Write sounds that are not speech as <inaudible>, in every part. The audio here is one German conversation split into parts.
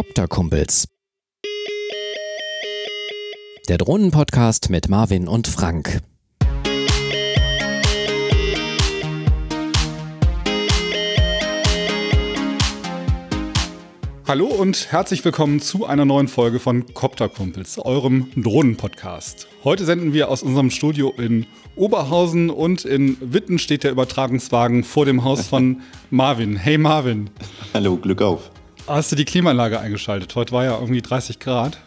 Copter-Kumpels. Der Drohnenpodcast mit Marvin und Frank. Hallo und herzlich willkommen zu einer neuen Folge von Copter-Kumpels, eurem Drohnenpodcast. Heute senden wir aus unserem Studio in Oberhausen und in Witten steht der Übertragungswagen vor dem Haus von <laughs> Marvin. Hey Marvin. Hallo, Glück auf. Hast du die Klimaanlage eingeschaltet? Heute war ja irgendwie 30 Grad.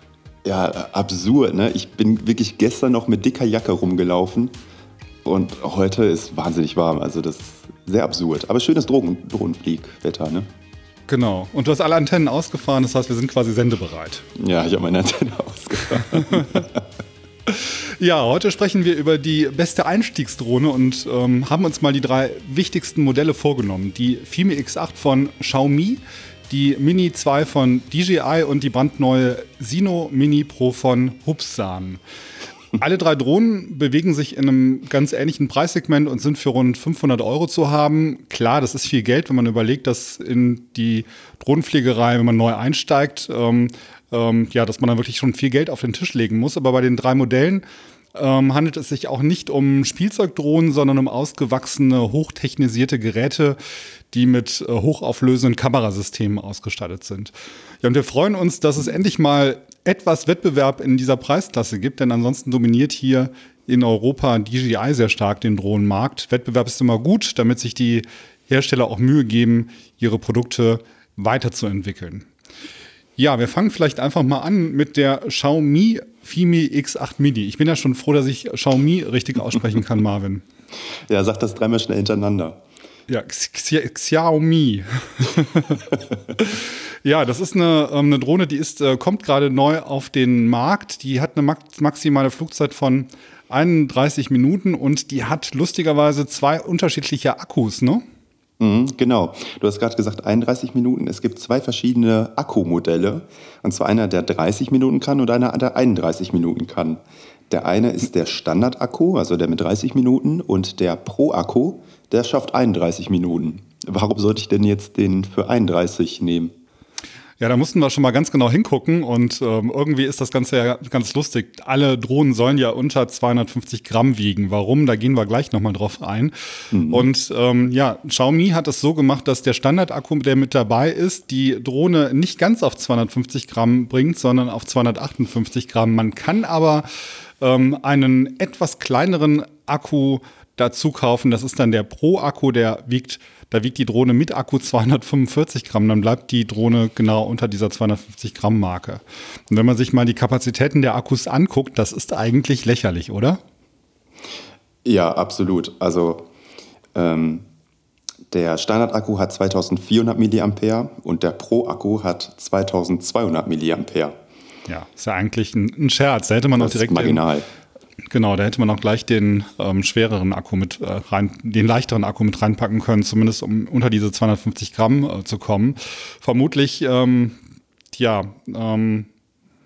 Ja, absurd, ne? Ich bin wirklich gestern noch mit dicker Jacke rumgelaufen und heute ist wahnsinnig warm. Also das ist sehr absurd. Aber schönes Drogen Drohnenfliegwetter, ne? Genau. Und du hast alle Antennen ausgefahren, das heißt, wir sind quasi sendebereit. Ja, ich habe meine Antenne <laughs> ausgefahren. <laughs> ja, heute sprechen wir über die beste Einstiegsdrohne und ähm, haben uns mal die drei wichtigsten Modelle vorgenommen. Die Fimi X8 von Xiaomi, die Mini 2 von DJI und die brandneue Sino Mini Pro von Hubsan. Alle drei Drohnen bewegen sich in einem ganz ähnlichen Preissegment und sind für rund 500 Euro zu haben. Klar, das ist viel Geld, wenn man überlegt, dass in die Drohnenpflegerei, wenn man neu einsteigt, ähm, ähm, ja, dass man dann wirklich schon viel Geld auf den Tisch legen muss. Aber bei den drei Modellen ähm, handelt es sich auch nicht um Spielzeugdrohnen, sondern um ausgewachsene, hochtechnisierte Geräte, die mit äh, hochauflösenden Kamerasystemen ausgestattet sind. Ja, und wir freuen uns, dass es endlich mal etwas Wettbewerb in dieser Preisklasse gibt, denn ansonsten dominiert hier in Europa DJI sehr stark den Drohnenmarkt. Wettbewerb ist immer gut, damit sich die Hersteller auch Mühe geben, ihre Produkte weiterzuentwickeln. Ja, wir fangen vielleicht einfach mal an mit der Xiaomi Fimi X8 Mini. Ich bin ja schon froh, dass ich Xiaomi richtig aussprechen kann, <laughs> Marvin. Ja, sag das dreimal schnell hintereinander. Ja, Xiaomi. <laughs> ja, das ist eine, ähm, eine Drohne, die ist, äh, kommt gerade neu auf den Markt. Die hat eine maximale Flugzeit von 31 Minuten und die hat lustigerweise zwei unterschiedliche Akkus, ne? Mhm, genau. Du hast gerade gesagt 31 Minuten. Es gibt zwei verschiedene Akkumodelle. Und zwar einer, der 30 Minuten kann und einer, der 31 Minuten kann. Der eine ist der Standard-Akku, also der mit 30 Minuten, und der Pro-Akku, der schafft 31 Minuten. Warum sollte ich denn jetzt den für 31 nehmen? Ja, da mussten wir schon mal ganz genau hingucken und ähm, irgendwie ist das Ganze ja ganz lustig. Alle Drohnen sollen ja unter 250 Gramm wiegen. Warum? Da gehen wir gleich nochmal drauf ein. Mhm. Und ähm, ja, Xiaomi hat es so gemacht, dass der Standardakku, der mit dabei ist, die Drohne nicht ganz auf 250 Gramm bringt, sondern auf 258 Gramm. Man kann aber ähm, einen etwas kleineren Akku dazu kaufen. Das ist dann der Pro-Akku, der wiegt, da wiegt die Drohne mit Akku 245 Gramm. Dann bleibt die Drohne genau unter dieser 250 Gramm Marke. Und wenn man sich mal die Kapazitäten der Akkus anguckt, das ist eigentlich lächerlich, oder? Ja, absolut. Also ähm, der Standard-Akku hat 2400 mAh und der Pro-Akku hat 2200 mAh. Ja, ist ja eigentlich ein, Scherz. Da hätte man das auch direkt. Ist marginal. Den, Genau, da hätte man auch gleich den ähm, schwereren Akku mit äh, rein, den leichteren Akku mit reinpacken können, zumindest um unter diese 250 Gramm äh, zu kommen. Vermutlich, ähm, ja, ähm,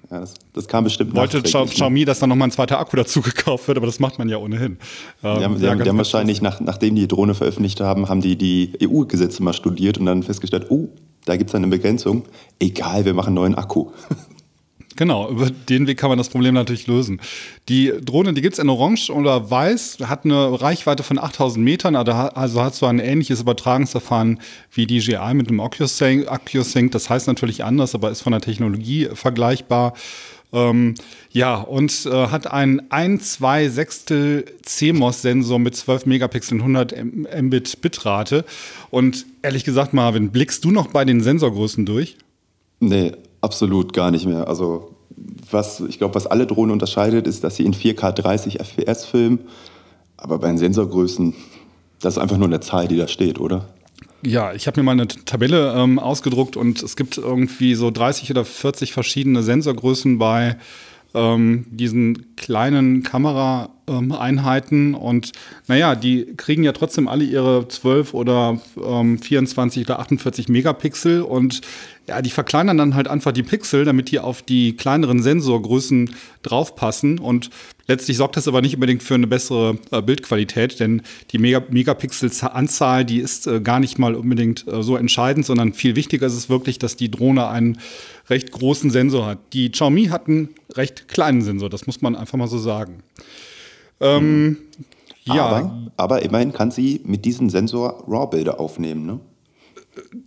ja, das, das, kam bestimmt Wollte Xia? Xiaomi, dass dann nochmal ein zweiter Akku dazu gekauft wird, aber das macht man ja ohnehin. Ähm, die haben, haben, die haben wahrscheinlich, nach, nachdem die Drohne veröffentlicht haben, haben die die EU-Gesetze mal studiert und dann festgestellt, oh, da gibt es eine Begrenzung. Egal, wir machen einen neuen Akku. <laughs> Genau, über den Weg kann man das Problem natürlich lösen. Die Drohne, die gibt es in Orange oder Weiß, hat eine Reichweite von 8000 Metern, also hat so ein ähnliches Übertragungsverfahren wie DJI mit dem OcuSync. Das heißt natürlich anders, aber ist von der Technologie vergleichbar. Ähm, ja, und äh, hat einen 1, 2 Sechstel CMOS-Sensor mit 12 Megapixeln, 100 Mbit Bitrate. Und ehrlich gesagt, Marvin, blickst du noch bei den Sensorgrößen durch? Nee, Absolut gar nicht mehr. Also was, ich glaube, was alle Drohnen unterscheidet, ist, dass sie in 4K 30 FPS filmen. Aber bei den Sensorgrößen, das ist einfach nur eine Zahl, die da steht, oder? Ja, ich habe mir mal eine Tabelle ähm, ausgedruckt und es gibt irgendwie so 30 oder 40 verschiedene Sensorgrößen bei ähm, diesen kleinen Kameraeinheiten. Und naja, die kriegen ja trotzdem alle ihre 12 oder ähm, 24 oder 48 Megapixel und ja, die verkleinern dann halt einfach die Pixel, damit die auf die kleineren Sensorgrößen draufpassen. Und Letztlich sorgt das aber nicht unbedingt für eine bessere äh, Bildqualität, denn die Mega Megapixel-Anzahl, die ist äh, gar nicht mal unbedingt äh, so entscheidend, sondern viel wichtiger ist es wirklich, dass die Drohne einen recht großen Sensor hat. Die Xiaomi hat einen recht kleinen Sensor, das muss man einfach mal so sagen. Ähm, ja. Aber, aber immerhin kann sie mit diesem Sensor RAW-Bilder aufnehmen, ne?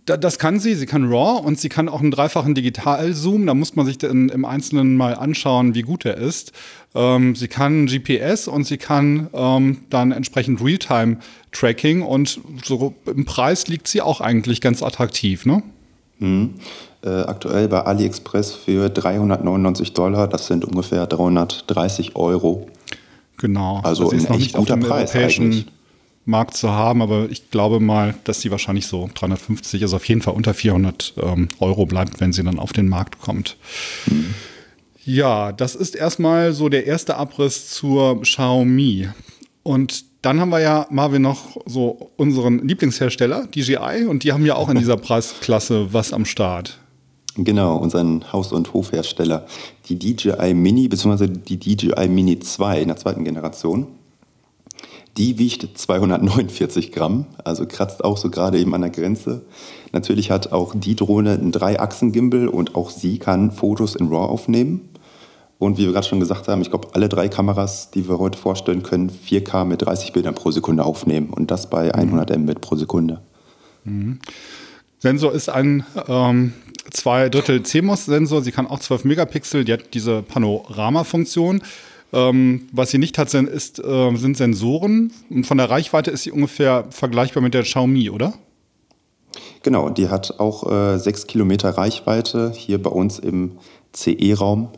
Das kann sie. Sie kann RAW und sie kann auch einen dreifachen Digital-Zoom. Da muss man sich dann im Einzelnen mal anschauen, wie gut er ist. Ähm, sie kann GPS und sie kann ähm, dann entsprechend Realtime-Tracking und so im Preis liegt sie auch eigentlich ganz attraktiv, ne? Mhm. Äh, aktuell bei AliExpress für 399 Dollar, das sind ungefähr 330 Euro. Genau. Also, also ein echt guter Preis eigentlich. Markt zu haben, aber ich glaube mal, dass sie wahrscheinlich so 350, also auf jeden Fall unter 400 ähm, Euro bleibt, wenn sie dann auf den Markt kommt. Mhm. Ja, das ist erstmal so der erste Abriss zur Xiaomi. Und dann haben wir ja, Marvin, noch so unseren Lieblingshersteller, DJI, und die haben ja auch in dieser <laughs> Preisklasse was am Start. Genau, unseren Haus- und Hofhersteller. Die DJI Mini bzw. die DJI Mini 2 in der zweiten Generation. Die wiegt 249 Gramm, also kratzt auch so gerade eben an der Grenze. Natürlich hat auch die Drohne einen Drei-Achsen-Gimbal und auch sie kann Fotos in RAW aufnehmen. Und wie wir gerade schon gesagt haben, ich glaube, alle drei Kameras, die wir heute vorstellen können, 4K mit 30 Bildern pro Sekunde aufnehmen und das bei 100 mhm. Mbit pro Sekunde. Mhm. Sensor ist ein ähm, zwei Drittel CMOS-Sensor. Sie kann auch 12 Megapixel. Die hat diese Panorama-Funktion. Ähm, was sie nicht hat, sind, ist, äh, sind Sensoren. Und von der Reichweite ist sie ungefähr vergleichbar mit der Xiaomi, oder? Genau, die hat auch äh, 6 Kilometer Reichweite hier bei uns im CE-Raum.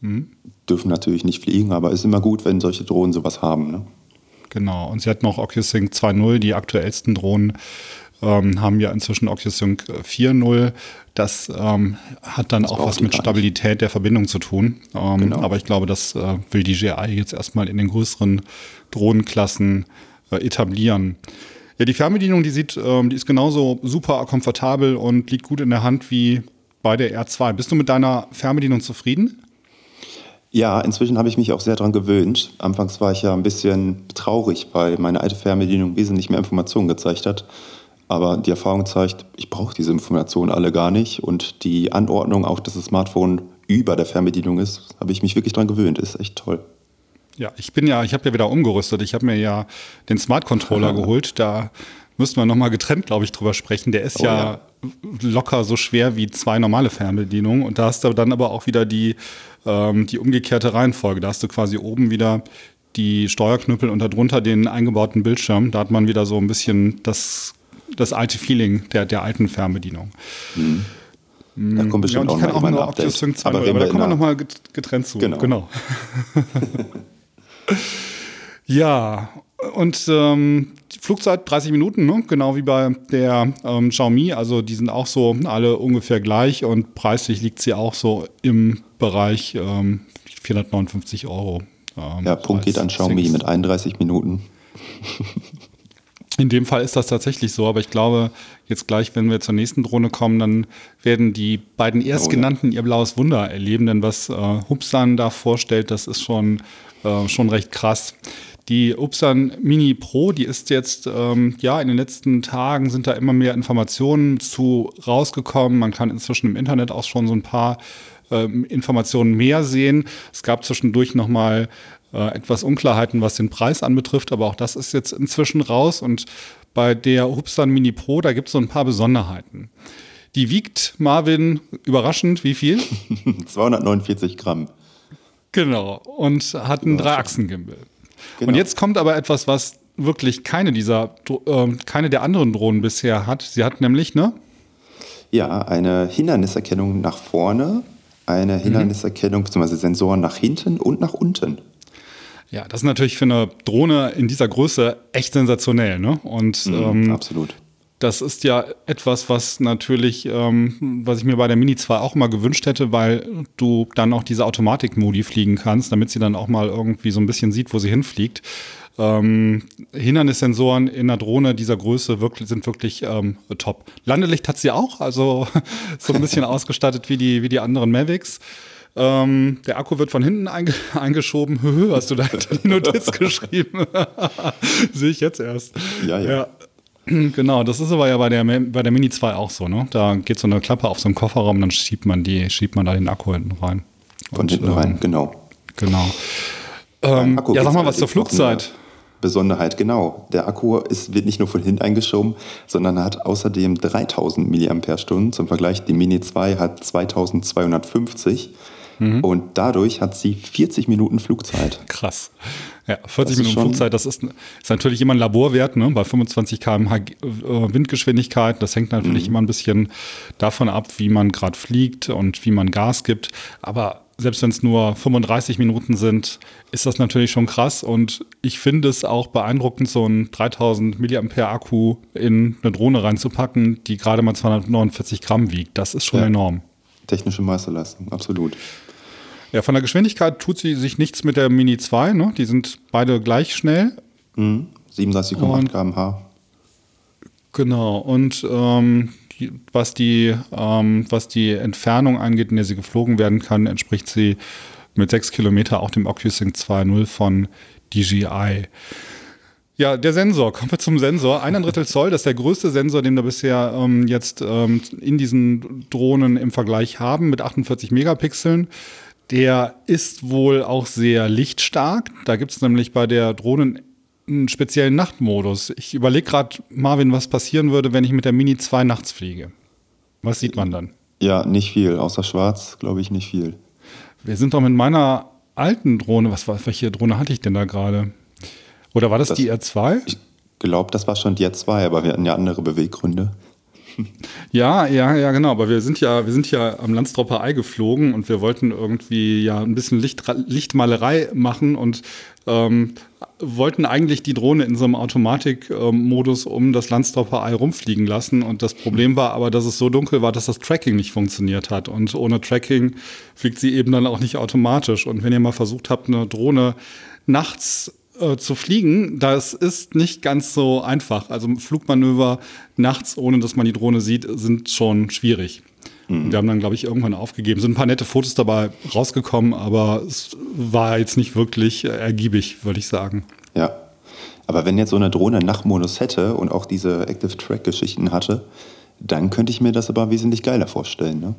Mhm. Dürfen natürlich nicht fliegen, aber ist immer gut, wenn solche Drohnen sowas haben. Ne? Genau, und sie hat noch OcuSync 2.0, die aktuellsten Drohnen ähm, haben ja inzwischen OcuSync 4.0. Das ähm, hat dann das auch was mit Stabilität der Verbindung zu tun. Ähm, genau. Aber ich glaube, das äh, will die GI jetzt erstmal in den größeren Drohnenklassen äh, etablieren. Ja, die Fernbedienung, die sieht, ähm, die ist genauso super komfortabel und liegt gut in der Hand wie bei der R2. Bist du mit deiner Fernbedienung zufrieden? Ja, inzwischen habe ich mich auch sehr daran gewöhnt. Anfangs war ich ja ein bisschen traurig, weil meine alte Fernbedienung wesentlich mehr Informationen gezeigt hat. Aber die Erfahrung zeigt, ich brauche diese Informationen alle gar nicht. Und die Anordnung, auch dass das Smartphone über der Fernbedienung ist, habe ich mich wirklich dran gewöhnt. Ist echt toll. Ja, ich bin ja, ich habe ja wieder umgerüstet. Ich habe mir ja den Smart Controller <laughs> geholt. Da müssten wir nochmal getrennt, glaube ich, drüber sprechen. Der ist oh, ja, ja, locker so schwer wie zwei normale Fernbedienungen. Und da hast du dann aber auch wieder die, ähm, die umgekehrte Reihenfolge. Da hast du quasi oben wieder die Steuerknüppel und darunter den eingebauten Bildschirm. Da hat man wieder so ein bisschen das das alte Feeling der, der alten Fernbedienung. Mhm. Da kommt bestimmt ja, und ich kann auch nur Optus Sync 2, aber, aber da kommen wir nochmal getrennt zu. Genau. genau. <laughs> ja, und ähm, Flugzeit 30 Minuten, ne? genau wie bei der ähm, Xiaomi. Also die sind auch so alle ungefähr gleich und preislich liegt sie auch so im Bereich ähm, 459 Euro. Ähm, ja, Punkt geht an Xiaomi mit 31 Minuten. In dem Fall ist das tatsächlich so, aber ich glaube, jetzt gleich, wenn wir zur nächsten Drohne kommen, dann werden die beiden erstgenannten ihr blaues Wunder erleben, denn was äh, Hubsan da vorstellt, das ist schon, äh, schon recht krass. Die Upsan Mini Pro, die ist jetzt, ähm, ja, in den letzten Tagen sind da immer mehr Informationen zu rausgekommen. Man kann inzwischen im Internet auch schon so ein paar ähm, Informationen mehr sehen. Es gab zwischendurch nochmal äh, etwas Unklarheiten, was den Preis anbetrifft, aber auch das ist jetzt inzwischen raus und bei der Hubstan Mini Pro, da gibt es so ein paar Besonderheiten. Die wiegt, Marvin, überraschend, wie viel? <laughs> 249 Gramm. Genau, und hat einen Dreiachsen-Gimbal. Genau. Und jetzt kommt aber etwas, was wirklich keine dieser, äh, keine der anderen Drohnen bisher hat. Sie hat nämlich, ne? Ja, eine Hinderniserkennung nach vorne, eine mhm. Hinderniserkennung bzw. Sensoren nach hinten und nach unten. Ja, das ist natürlich für eine Drohne in dieser Größe echt sensationell. Ne? Und mhm, ähm, absolut. Das ist ja etwas, was natürlich, ähm, was ich mir bei der Mini 2 auch mal gewünscht hätte, weil du dann auch diese Automatik-Modi fliegen kannst, damit sie dann auch mal irgendwie so ein bisschen sieht, wo sie hinfliegt. Ähm, Hindernissensoren in einer Drohne dieser Größe wirklich, sind wirklich ähm, top. Landelicht hat sie auch, also <laughs> so ein bisschen <laughs> ausgestattet wie die, wie die anderen Mavics. Ähm, der Akku wird von hinten einge <laughs> eingeschoben. Hast du da die Notiz geschrieben? <laughs> Sehe ich jetzt erst. Ja, ja. ja. <clears throat> Genau, das ist aber ja bei der, bei der Mini 2 auch so, ne? Da geht so eine Klappe auf so einen Kofferraum, dann schiebt man die, schiebt man da den Akku hinten rein. Von Und, hinten rein, ähm, genau. Genau. Ähm, ja, sag mal was zur Flugzeit. Besonderheit, genau. Der Akku ist, wird nicht nur von hinten eingeschoben, sondern hat außerdem 3000 mAh. Zum Vergleich, die Mini 2 hat 2250. Mhm. Und dadurch hat sie 40 Minuten Flugzeit. Krass. Ja, 40 Minuten Flugzeit, das ist, ist, natürlich immer ein Laborwert, ne? bei 25 km/h Windgeschwindigkeit. Das hängt natürlich mhm. immer ein bisschen davon ab, wie man gerade fliegt und wie man Gas gibt. Aber selbst wenn es nur 35 Minuten sind, ist das natürlich schon krass. Und ich finde es auch beeindruckend, so einen 3000 mAh Akku in eine Drohne reinzupacken, die gerade mal 249 Gramm wiegt. Das ist schon ja. enorm. Technische Meisterleistung, absolut. Ja, von der Geschwindigkeit tut sie sich nichts mit der Mini 2. Ne? Die sind beide gleich schnell. Mhm. 37,8 km/h. Genau. Und ähm, was, die, ähm, was die Entfernung angeht, in der sie geflogen werden kann, entspricht sie mit 6 Kilometer auch dem OcuSync 2.0 von DJI. Ja, der Sensor. Kommen wir zum Sensor. Ein Drittel Zoll, das ist der größte Sensor, den wir bisher ähm, jetzt ähm, in diesen Drohnen im Vergleich haben, mit 48 Megapixeln. Der ist wohl auch sehr lichtstark. Da gibt es nämlich bei der Drohnen einen speziellen Nachtmodus. Ich überlege gerade, Marvin, was passieren würde, wenn ich mit der Mini 2 nachts fliege. Was sieht man dann? Ja, nicht viel. Außer schwarz, glaube ich, nicht viel. Wir sind doch mit meiner alten Drohne, was war, welche Drohne hatte ich denn da gerade? Oder war das, das die R2? Ich glaube, das war schon die R2, aber wir hatten ja andere Beweggründe. <laughs> Ja, ja, ja, genau. Aber wir sind ja, wir sind ja am Landstropper Ei geflogen und wir wollten irgendwie ja ein bisschen Licht, Lichtmalerei machen und ähm, wollten eigentlich die Drohne in so einem Automatikmodus um das Landstropper Ei rumfliegen lassen. Und das Problem war aber, dass es so dunkel war, dass das Tracking nicht funktioniert hat. Und ohne Tracking fliegt sie eben dann auch nicht automatisch. Und wenn ihr mal versucht habt, eine Drohne nachts äh, zu fliegen, das ist nicht ganz so einfach. Also Flugmanöver nachts, ohne dass man die Drohne sieht, sind schon schwierig. Mhm. Wir haben dann, glaube ich, irgendwann aufgegeben. Sind ein paar nette Fotos dabei rausgekommen, aber es war jetzt nicht wirklich ergiebig, würde ich sagen. Ja. Aber wenn jetzt so eine Drohne Nachtmodus hätte und auch diese Active Track-Geschichten hatte, dann könnte ich mir das aber wesentlich geiler vorstellen. Ne?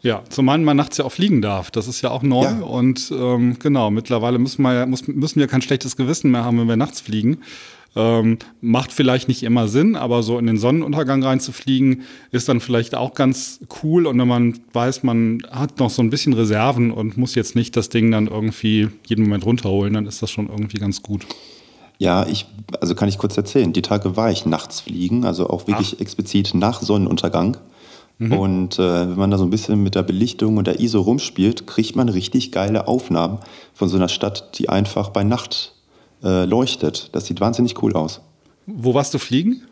Ja, zumal man nachts ja auch fliegen darf. Das ist ja auch neu. Ja. Und ähm, genau, mittlerweile müssen wir, muss, müssen wir kein schlechtes Gewissen mehr haben, wenn wir nachts fliegen. Ähm, macht vielleicht nicht immer Sinn, aber so in den Sonnenuntergang reinzufliegen, ist dann vielleicht auch ganz cool. Und wenn man weiß, man hat noch so ein bisschen Reserven und muss jetzt nicht das Ding dann irgendwie jeden Moment runterholen, dann ist das schon irgendwie ganz gut. Ja, ich, also kann ich kurz erzählen. Die Tage war ich nachts fliegen, also auch wirklich Ach. explizit nach Sonnenuntergang. Mhm. Und äh, wenn man da so ein bisschen mit der Belichtung und der ISO rumspielt, kriegt man richtig geile Aufnahmen von so einer Stadt, die einfach bei Nacht äh, leuchtet. Das sieht wahnsinnig cool aus. Wo warst du fliegen?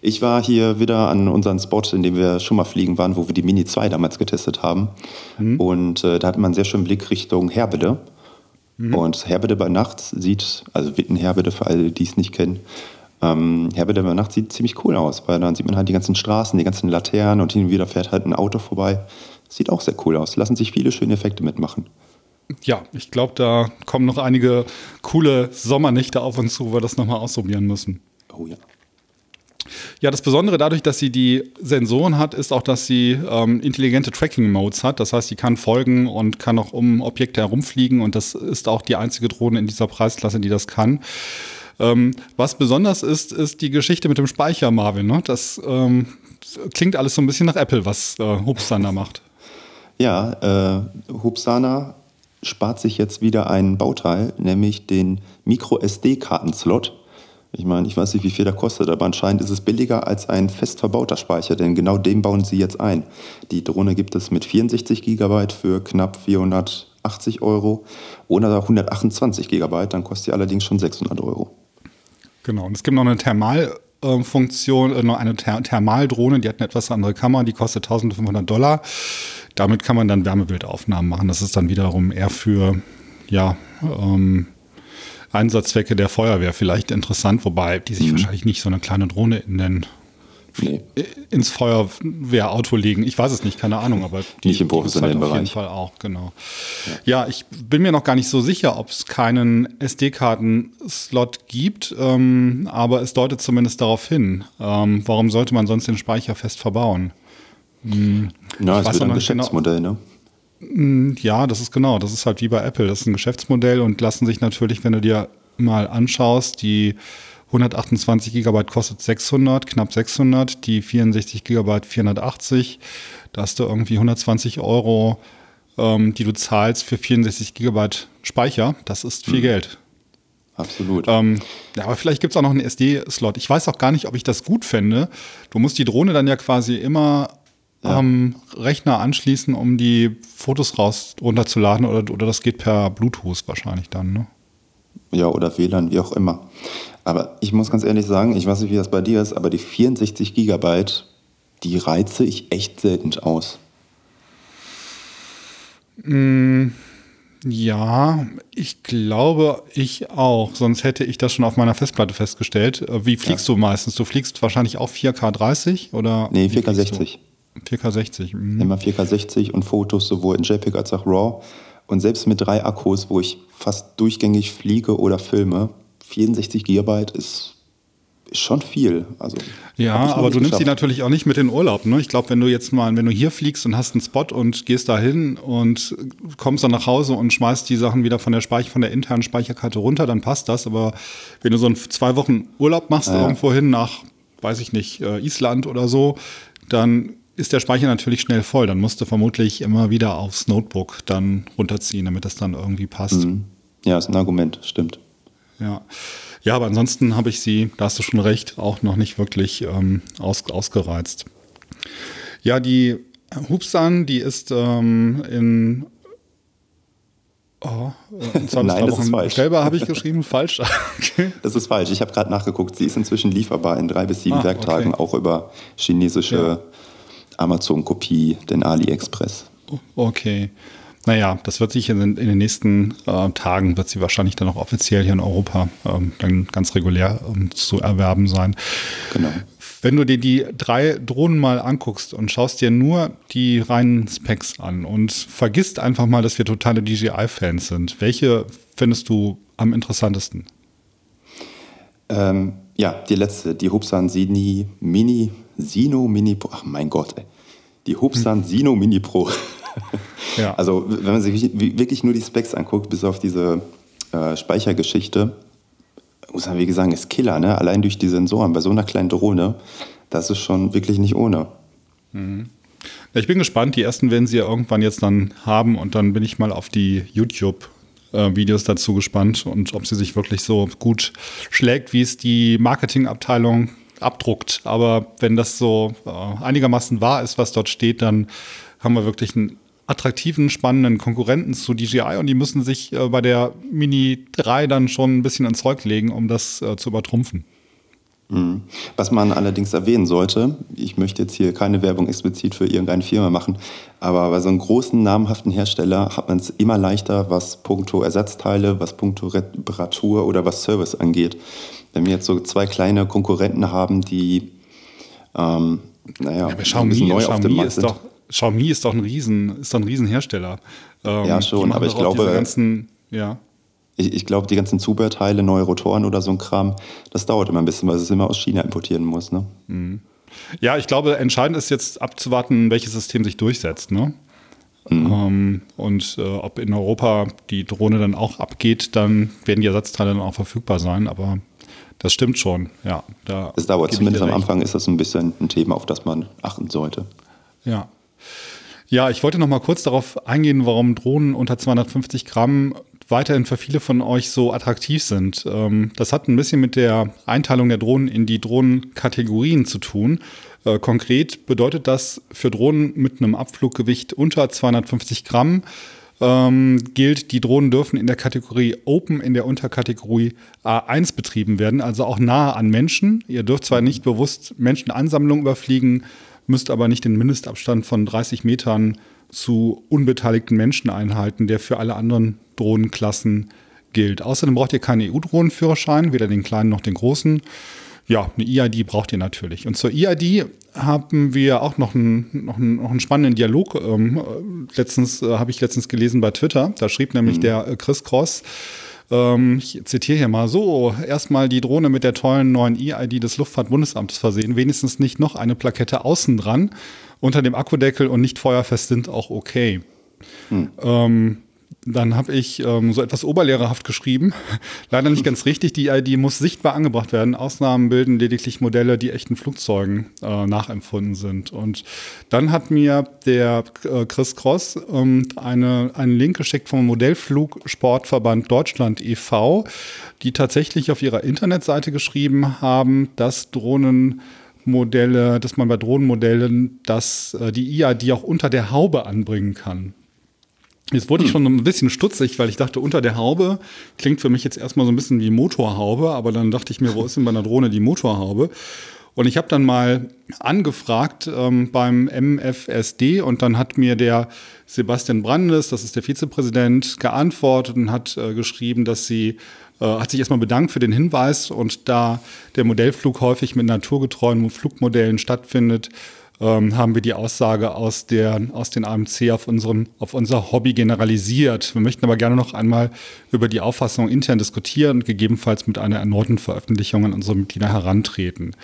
Ich war hier wieder an unserem Spot, in dem wir schon mal fliegen waren, wo wir die Mini 2 damals getestet haben. Mhm. Und äh, da hat man einen sehr schönen Blick Richtung Herbede. Mhm. Und Herbede bei Nacht sieht, also Witten-Herbede für alle, die es nicht kennen, ähm, Herbede bei Nacht sieht ziemlich cool aus, weil dann sieht man halt die ganzen Straßen, die ganzen Laternen und hin und wieder fährt halt ein Auto vorbei. Sieht auch sehr cool aus. Lassen sich viele schöne Effekte mitmachen. Ja, ich glaube, da kommen noch einige coole Sommernächte auf uns zu, wo wir das nochmal ausprobieren müssen. Oh ja. Ja, das Besondere dadurch, dass sie die Sensoren hat, ist auch, dass sie ähm, intelligente Tracking-Modes hat. Das heißt, sie kann folgen und kann auch um Objekte herumfliegen und das ist auch die einzige Drohne in dieser Preisklasse, die das kann. Ähm, was besonders ist, ist die Geschichte mit dem Speicher, Marvin. Ne? Das ähm, klingt alles so ein bisschen nach Apple, was äh, Hubsana macht. Ja, äh, Hubsana spart sich jetzt wieder ein Bauteil, nämlich den Micro-SD-Kartenslot. Ich meine, ich weiß nicht, wie viel der kostet, aber anscheinend ist es billiger als ein fest verbauter Speicher, denn genau den bauen sie jetzt ein. Die Drohne gibt es mit 64 GB für knapp 480 Euro oder 128 GB, dann kostet sie allerdings schon 600 Euro. Genau, und es gibt noch eine Thermalfunktion, äh, noch eine Ther Thermaldrohne, die hat eine etwas andere Kamera, die kostet 1500 Dollar. Damit kann man dann Wärmebildaufnahmen machen. Das ist dann wiederum eher für, ja, ähm, Einsatzzwecke der Feuerwehr vielleicht interessant, wobei die sich mhm. wahrscheinlich nicht so eine kleine Drohne in den nee. ins Feuerwehrauto legen. Ich weiß es nicht, keine Ahnung, aber die, nicht im professionellen Bereich. Auf jeden Fall auch, genau. Ja. ja, ich bin mir noch gar nicht so sicher, ob es keinen SD-Karten-Slot gibt, ähm, aber es deutet zumindest darauf hin. Ähm, warum sollte man sonst den Speicher fest verbauen? Hm, Na, es wird ein genau Geschäftsmodell, genau. ne? Hm, ja, das ist genau. Das ist halt wie bei Apple. Das ist ein Geschäftsmodell und lassen sich natürlich, wenn du dir mal anschaust, die 128 GB kostet 600, knapp 600, die 64 GB 480. Da hast du irgendwie 120 Euro, ähm, die du zahlst für 64 GB Speicher. Das ist viel mhm. Geld. Absolut. Ähm, ja, aber vielleicht gibt es auch noch einen SD-Slot. Ich weiß auch gar nicht, ob ich das gut fände. Du musst die Drohne dann ja quasi immer ja. am Rechner anschließen, um die Fotos raus runterzuladen oder, oder das geht per Bluetooth wahrscheinlich dann, ne? Ja, oder WLAN, wie auch immer. Aber ich muss ganz ehrlich sagen, ich weiß nicht, wie das bei dir ist, aber die 64 Gigabyte, die reize ich echt selten aus. Mm, ja, ich glaube, ich auch. Sonst hätte ich das schon auf meiner Festplatte festgestellt. Äh, wie fliegst ja. du meistens? Du fliegst wahrscheinlich auch 4K 30 oder? Nee, 4K 60. 4K 60. Mhm. Immer 4K 60 und Fotos sowohl in JPEG als auch RAW. Und selbst mit drei Akkus, wo ich fast durchgängig fliege oder filme, 64 Gigabyte ist, schon viel. Also, ja, aber du nimmst die natürlich auch nicht mit in Urlaub. Ne? Ich glaube, wenn du jetzt mal, wenn du hier fliegst und hast einen Spot und gehst da hin und kommst dann nach Hause und schmeißt die Sachen wieder von der Speicher, von der internen Speicherkarte runter, dann passt das. Aber wenn du so einen zwei Wochen Urlaub machst ja. irgendwo hin nach, weiß ich nicht, äh, Island oder so, dann ist der Speicher natürlich schnell voll. Dann musst du vermutlich immer wieder aufs Notebook dann runterziehen, damit das dann irgendwie passt. Mhm. Ja, ist ein Argument, stimmt. Ja. Ja, aber ansonsten habe ich sie, da hast du schon recht, auch noch nicht wirklich ähm, aus, ausgereizt. Ja, die Hubsan, die ist ähm, in Oh, in Nein, das ist falsch. Bestellbar habe ich geschrieben, falsch. <laughs> okay. Das ist falsch. Ich habe gerade nachgeguckt. Sie ist inzwischen lieferbar in drei bis sieben ah, Werktagen, okay. auch über chinesische ja. Amazon-Kopie, den AliExpress. Okay. Naja, das wird sich in, in den nächsten äh, Tagen, wird sie wahrscheinlich dann auch offiziell hier in Europa ähm, dann ganz regulär ähm, zu erwerben sein. Genau. Wenn du dir die drei Drohnen mal anguckst und schaust dir nur die reinen Specs an und vergisst einfach mal, dass wir totale DJI-Fans sind, welche findest du am interessantesten? Ähm, ja, die letzte, die Hubsan Sini Mini Sino Mini Pro. Ach mein Gott, ey. Die Hubsan Sino Mini Pro. Ja. <laughs> Also, wenn man sich wirklich nur die Specs anguckt, bis auf diese äh, Speichergeschichte, muss man wirklich sagen, ist Killer, ne? Allein durch die Sensoren bei so einer kleinen Drohne, das ist schon wirklich nicht ohne. Mhm. Ja, ich bin gespannt. Die ersten werden sie ja irgendwann jetzt dann haben und dann bin ich mal auf die YouTube äh, Videos dazu gespannt und ob sie sich wirklich so gut schlägt, wie es die Marketingabteilung abdruckt. Aber wenn das so äh, einigermaßen wahr ist, was dort steht, dann haben wir wirklich einen attraktiven, spannenden Konkurrenten zu DJI und die müssen sich äh, bei der Mini 3 dann schon ein bisschen ins Zeug legen, um das äh, zu übertrumpfen. Mhm. Was man allerdings erwähnen sollte, ich möchte jetzt hier keine Werbung explizit für irgendeine Firma machen, aber bei so einem großen namhaften Hersteller hat man es immer leichter, was puncto Ersatzteile, was puncto Reparatur oder was Service angeht. Wenn wir jetzt so zwei kleine Konkurrenten haben, die ähm, naja, ja, Xiaomi, neu Xiaomi auf dem Markt ist sind. Doch, Xiaomi ist doch ein Riesen, ist doch ein Riesenhersteller. Ähm, ja, schon, aber ich glaube, ganzen, ja. ich, ich glaube, die ganzen Zubehörteile, neue Rotoren oder so ein Kram, das dauert immer ein bisschen, weil es immer aus China importieren muss. Ne? Mhm. Ja, ich glaube, entscheidend ist jetzt abzuwarten, welches System sich durchsetzt. Ne? Mhm. Ähm, und äh, ob in Europa die Drohne dann auch abgeht, dann werden die Ersatzteile dann auch verfügbar sein. Aber das stimmt schon, ja. Da es dauert, zumindest am Anfang ist das ein bisschen ein Thema, auf das man achten sollte. Ja. Ja, ich wollte noch mal kurz darauf eingehen, warum Drohnen unter 250 Gramm weiterhin für viele von euch so attraktiv sind. Ähm, das hat ein bisschen mit der Einteilung der Drohnen in die Drohnenkategorien zu tun. Äh, konkret bedeutet das für Drohnen mit einem Abfluggewicht unter 250 Gramm ähm, gilt, die Drohnen dürfen in der Kategorie Open in der Unterkategorie A1 betrieben werden, also auch nahe an Menschen. Ihr dürft zwar nicht bewusst Menschenansammlungen überfliegen, müsst aber nicht den Mindestabstand von 30 Metern zu unbeteiligten Menschen einhalten, der für alle anderen Drohnenklassen gilt. Außerdem braucht ihr keinen EU-Drohnenführerschein, weder den kleinen noch den großen. Ja, eine EID braucht ihr natürlich. Und zur EID haben wir auch noch einen, noch einen, noch einen spannenden Dialog. Ähm, letztens äh, habe ich letztens gelesen bei Twitter. Da schrieb nämlich mhm. der äh, Chris Cross, ähm, ich zitiere hier mal so, erstmal die Drohne mit der tollen neuen EID des Luftfahrtbundesamtes versehen, wenigstens nicht noch eine Plakette außen dran unter dem Akkudeckel und nicht feuerfest sind auch okay. Hm. Ähm, dann habe ich ähm, so etwas oberlehrerhaft geschrieben. <laughs> Leider nicht ganz richtig. Die ID muss sichtbar angebracht werden. Ausnahmen bilden lediglich Modelle, die echten Flugzeugen äh, nachempfunden sind. Und dann hat mir der äh, Chris Cross ähm, eine, einen Link geschickt vom Modellflugsportverband Deutschland e.V., die tatsächlich auf ihrer Internetseite geschrieben haben, dass Drohnen Modelle, dass man bei Drohnenmodellen das, äh, die EID auch unter der Haube anbringen kann. Jetzt wurde ich schon ein bisschen stutzig, weil ich dachte, unter der Haube klingt für mich jetzt erstmal so ein bisschen wie Motorhaube, aber dann dachte ich mir, wo ist denn bei einer Drohne die Motorhaube? Und ich habe dann mal angefragt ähm, beim MFSD und dann hat mir der Sebastian Brandes, das ist der Vizepräsident, geantwortet und hat äh, geschrieben, dass sie, äh, hat sich erstmal bedankt für den Hinweis und da der Modellflug häufig mit naturgetreuen Flugmodellen stattfindet, ähm, haben wir die Aussage aus, der, aus den AMC auf, unseren, auf unser Hobby generalisiert. Wir möchten aber gerne noch einmal über die Auffassung intern diskutieren und gegebenenfalls mit einer erneuten Veröffentlichung an unsere Mitglieder herantreten.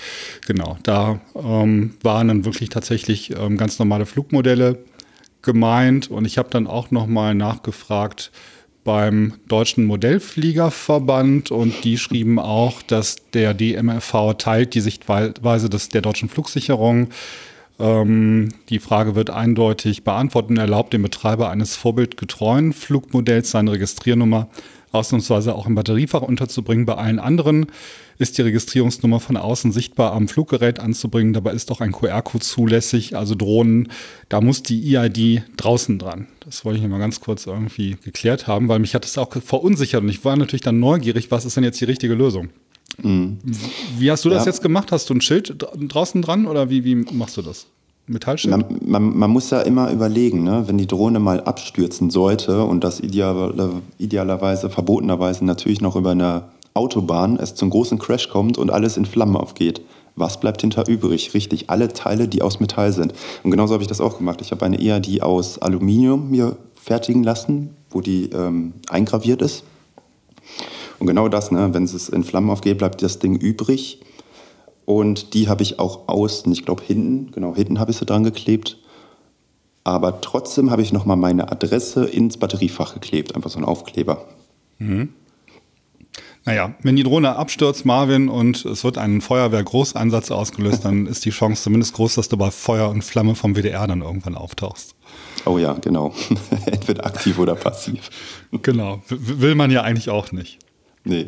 Genau, da ähm, waren dann wirklich tatsächlich ähm, ganz normale Flugmodelle gemeint und ich habe dann auch noch mal nachgefragt, beim Deutschen Modellfliegerverband und die schrieben auch, dass der DMRV teilt die Sichtweise des, der deutschen Flugsicherung. Ähm, die Frage wird eindeutig beantwortet und erlaubt dem Betreiber eines vorbildgetreuen Flugmodells seine Registriernummer ausnahmsweise auch im Batteriefach unterzubringen. Bei allen anderen ist die Registrierungsnummer von außen sichtbar am Fluggerät anzubringen. Dabei ist auch ein QR-Code zulässig, also Drohnen. Da muss die EID draußen dran. Das wollte ich mal ganz kurz irgendwie geklärt haben, weil mich hat das auch verunsichert und ich war natürlich dann neugierig, was ist denn jetzt die richtige Lösung? Mhm. Wie hast du das ja. jetzt gemacht? Hast du ein Schild draußen dran oder wie, wie machst du das? Metallschild? Man, man, man, muss ja immer überlegen, ne? wenn die Drohne mal abstürzen sollte und das ideal, idealerweise, verbotenerweise natürlich noch über eine Autobahn, es zum großen Crash kommt und alles in Flammen aufgeht. Was bleibt hinter übrig? Richtig, alle Teile, die aus Metall sind. Und genauso habe ich das auch gemacht. Ich habe eine EAD aus Aluminium mir fertigen lassen, wo die ähm, eingraviert ist. Und genau das, ne, wenn es in Flammen aufgeht, bleibt das Ding übrig. Und die habe ich auch außen, ich glaube hinten, genau hinten habe ich sie dran geklebt. Aber trotzdem habe ich nochmal meine Adresse ins Batteriefach geklebt, einfach so ein Aufkleber. Mhm. Naja, wenn die Drohne abstürzt, Marvin, und es wird ein Feuerwehr-Großeinsatz ausgelöst, dann <laughs> ist die Chance zumindest groß, dass du bei Feuer und Flamme vom WDR dann irgendwann auftauchst. Oh ja, genau. <laughs> Entweder aktiv oder passiv. Genau. Will man ja eigentlich auch nicht. Nee.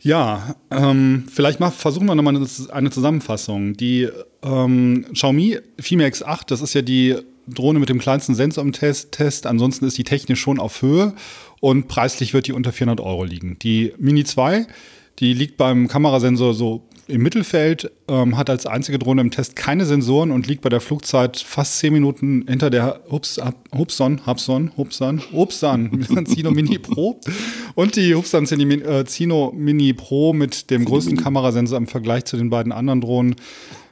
Ja, ähm, vielleicht mal versuchen wir nochmal eine Zusammenfassung. Die ähm, Xiaomi Fime X8, das ist ja die Drohne mit dem kleinsten Sensor im Test, Test. Ansonsten ist die technisch schon auf Höhe und preislich wird die unter 400 Euro liegen. Die Mini 2, die liegt beim Kamerasensor so im Mittelfeld, ähm, hat als einzige Drohne im Test keine Sensoren und liegt bei der Flugzeit fast 10 Minuten hinter der Hups, Hubson, Hubson, Hubsan, Hubsan, Zino <laughs> Mini Pro. Und die Hubsan äh, Zino Mini Pro mit dem größten Kamerasensor im Vergleich zu den beiden anderen Drohnen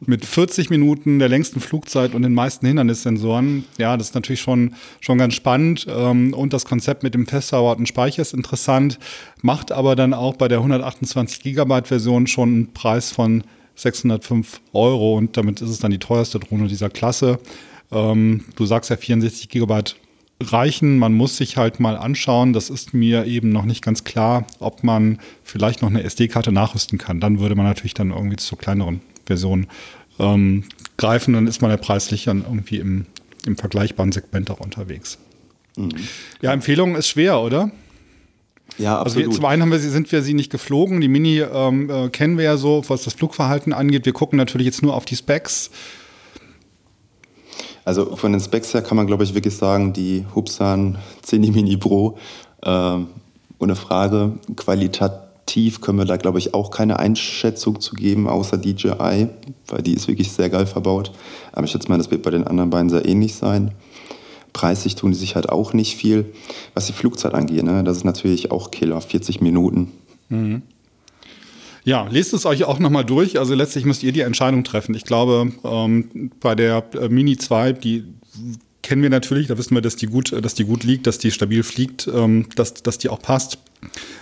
mit 40 Minuten der längsten Flugzeit und den meisten Hindernissensoren. Ja, das ist natürlich schon, schon ganz spannend. Ähm, und das Konzept mit dem festverwahrten Speicher ist interessant, macht aber dann auch bei der 128 Gigabyte Version schon einen Preis von 605 Euro und damit ist es dann die teuerste Drohne dieser Klasse. Ähm, du sagst ja 64 Gigabyte reichen. Man muss sich halt mal anschauen. Das ist mir eben noch nicht ganz klar, ob man vielleicht noch eine SD-Karte nachrüsten kann. Dann würde man natürlich dann irgendwie zu kleineren Version ähm, greifen, dann ist man ja preislich dann irgendwie im, im vergleichbaren Segment auch unterwegs. Mhm. Ja, Empfehlung ist schwer, oder? Ja, absolut. Also wir, zum einen haben wir, sind wir sie nicht geflogen. Die Mini ähm, äh, kennen wir ja so, was das Flugverhalten angeht. Wir gucken natürlich jetzt nur auf die Specs. Also von den Specs her kann man, glaube ich, wirklich sagen, die Hubsan Cine Mini Pro, äh, ohne Frage, Qualität tief können wir da, glaube ich, auch keine Einschätzung zu geben, außer DJI, weil die ist wirklich sehr geil verbaut. Aber ich schätze mal, das wird bei den anderen beiden sehr ähnlich sein. Preislich tun die sich halt auch nicht viel. Was die Flugzeit angeht, ne, das ist natürlich auch Killer, 40 Minuten. Mhm. Ja, lest es euch auch nochmal durch. Also letztlich müsst ihr die Entscheidung treffen. Ich glaube, ähm, bei der äh, Mini 2, die kennen wir natürlich, da wissen wir, dass die gut, dass die gut liegt, dass die stabil fliegt, ähm, dass, dass die auch passt.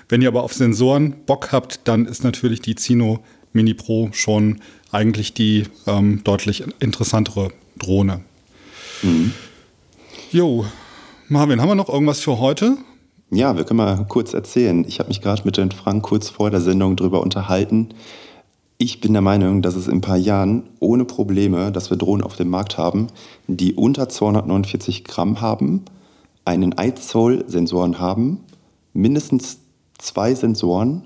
Wenn ihr aber auf Sensoren Bock habt, dann ist natürlich die Zino Mini Pro schon eigentlich die ähm, deutlich interessantere Drohne. Mhm. Jo, Marvin, haben wir noch irgendwas für heute? Ja, wir können mal kurz erzählen. Ich habe mich gerade mit den Frank kurz vor der Sendung darüber unterhalten. Ich bin der Meinung, dass es in ein paar Jahren ohne Probleme, dass wir Drohnen auf dem Markt haben, die unter 249 Gramm haben, einen iZoll-Sensoren haben, mindestens zwei Sensoren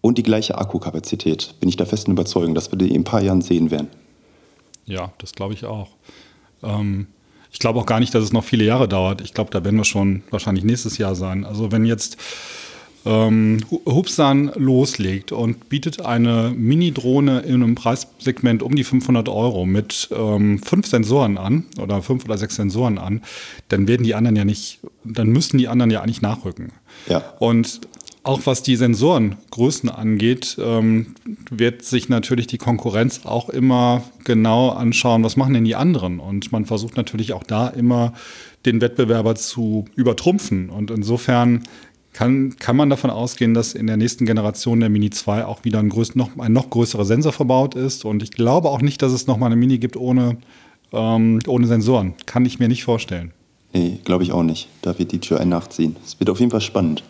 und die gleiche Akkukapazität. Bin ich der festen Überzeugung, dass wir die in ein paar Jahren sehen werden. Ja, das glaube ich auch. Ähm, ich glaube auch gar nicht, dass es noch viele Jahre dauert. Ich glaube, da werden wir schon wahrscheinlich nächstes Jahr sein. Also wenn jetzt ähm, Hubsan loslegt und bietet eine Mini-Drohne in einem Preissegment um die 500 Euro mit ähm, fünf Sensoren an oder fünf oder sechs Sensoren an, dann werden die anderen ja nicht, dann müssten die anderen ja eigentlich nachrücken. Ja. Und auch was die Sensorengrößen angeht, ähm, wird sich natürlich die Konkurrenz auch immer genau anschauen, was machen denn die anderen. Und man versucht natürlich auch da immer den Wettbewerber zu übertrumpfen. Und insofern kann, kann man davon ausgehen, dass in der nächsten Generation der Mini 2 auch wieder ein, größ, noch, ein noch größerer Sensor verbaut ist. Und ich glaube auch nicht, dass es nochmal eine Mini gibt ohne, ähm, ohne Sensoren. Kann ich mir nicht vorstellen. Nee, glaube ich auch nicht. Da wird die Tür ein nachziehen. Es wird auf jeden Fall spannend.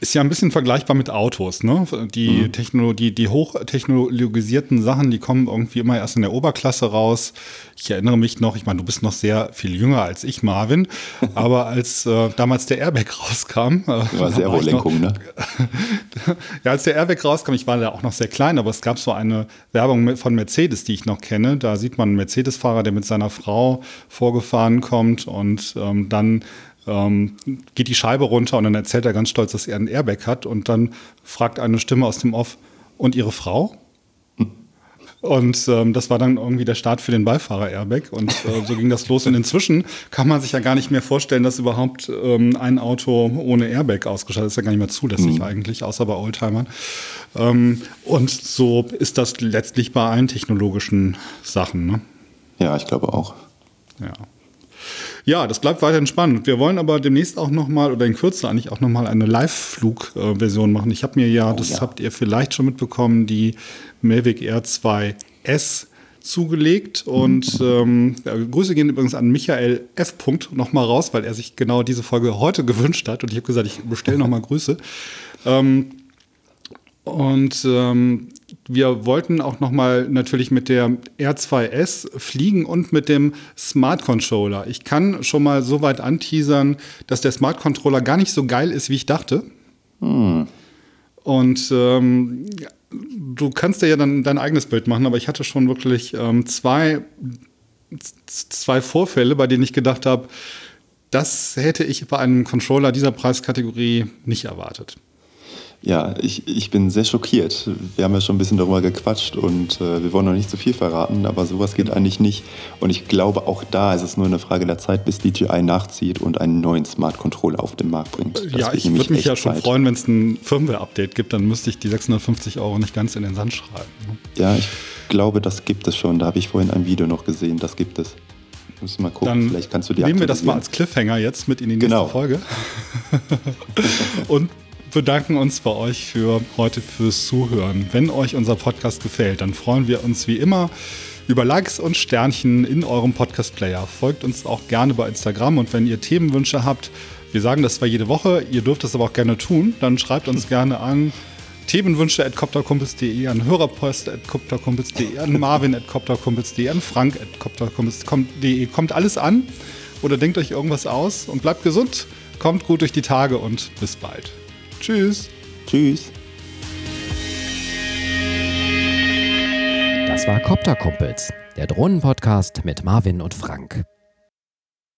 Ist ja ein bisschen vergleichbar mit Autos, ne? Die mhm. Technologie, die hochtechnologisierten Sachen, die kommen irgendwie immer erst in der Oberklasse raus. Ich erinnere mich noch, ich meine, du bist noch sehr viel jünger als ich, Marvin, <laughs> aber als äh, damals der Airbag rauskam. Äh, war Servolenkung, ne? <laughs> ja, als der Airbag rauskam, ich war da auch noch sehr klein, aber es gab so eine Werbung von Mercedes, die ich noch kenne. Da sieht man einen Mercedes-Fahrer, der mit seiner Frau vorgefahren kommt und ähm, dann ähm, geht die Scheibe runter und dann erzählt er ganz stolz, dass er einen Airbag hat und dann fragt eine Stimme aus dem Off, und Ihre Frau? Und ähm, das war dann irgendwie der Start für den Beifahrer-Airbag. Und äh, so ging das los. Und inzwischen kann man sich ja gar nicht mehr vorstellen, dass überhaupt ähm, ein Auto ohne Airbag ausgestattet ist. Ist ja gar nicht mehr zulässig mhm. eigentlich, außer bei Oldtimern. Ähm, und so ist das letztlich bei allen technologischen Sachen. Ne? Ja, ich glaube auch. Ja. Ja, das bleibt weiterhin spannend. Wir wollen aber demnächst auch nochmal oder in Kürze eigentlich auch nochmal eine Live-Flug-Version machen. Ich habe mir ja, oh, das ja. habt ihr vielleicht schon mitbekommen, die Mavic Air 2 S zugelegt. Und ähm, ja, Grüße gehen übrigens an Michael F. nochmal raus, weil er sich genau diese Folge heute gewünscht hat. Und ich habe gesagt, ich bestelle nochmal Grüße. Ähm, und ähm, wir wollten auch nochmal natürlich mit der R2S fliegen und mit dem Smart Controller. Ich kann schon mal so weit anteasern, dass der Smart Controller gar nicht so geil ist, wie ich dachte. Hm. Und ähm, du kannst ja dann dein eigenes Bild machen, aber ich hatte schon wirklich ähm, zwei, zwei Vorfälle, bei denen ich gedacht habe, das hätte ich bei einem Controller dieser Preiskategorie nicht erwartet. Ja, ich, ich bin sehr schockiert. Wir haben ja schon ein bisschen darüber gequatscht und äh, wir wollen noch nicht zu viel verraten, aber sowas geht eigentlich nicht. Und ich glaube, auch da ist es nur eine Frage der Zeit, bis DJI nachzieht und einen neuen Smart Controller auf den Markt bringt. Das ja, ich würde mich ja schon Zeit. freuen, wenn es ein Firmware-Update gibt, dann müsste ich die 650 Euro nicht ganz in den Sand schreiben. Ne? Ja, ich glaube, das gibt es schon. Da habe ich vorhin ein Video noch gesehen, das gibt es. Müssen mal gucken, dann vielleicht kannst du die Nehmen wir das mal als Cliffhanger jetzt mit in die nächste genau. Folge. <laughs> und bedanken uns bei euch für heute fürs Zuhören. Wenn euch unser Podcast gefällt, dann freuen wir uns wie immer über Likes und Sternchen in eurem Podcast-Player. Folgt uns auch gerne bei Instagram und wenn ihr Themenwünsche habt, wir sagen das zwar jede Woche, ihr dürft es aber auch gerne tun, dann schreibt uns gerne an Themenwünsche at kopterkumpels.de, an hörerpost at kopterkumpels.de, an marvin at kopterkumpels.de, an frank at kopterkumpels.de. Kommt alles an oder denkt euch irgendwas aus und bleibt gesund, kommt gut durch die Tage und bis bald. Tschüss. Tschüss. Das war Copter Kumpels, der Drohnenpodcast mit Marvin und Frank.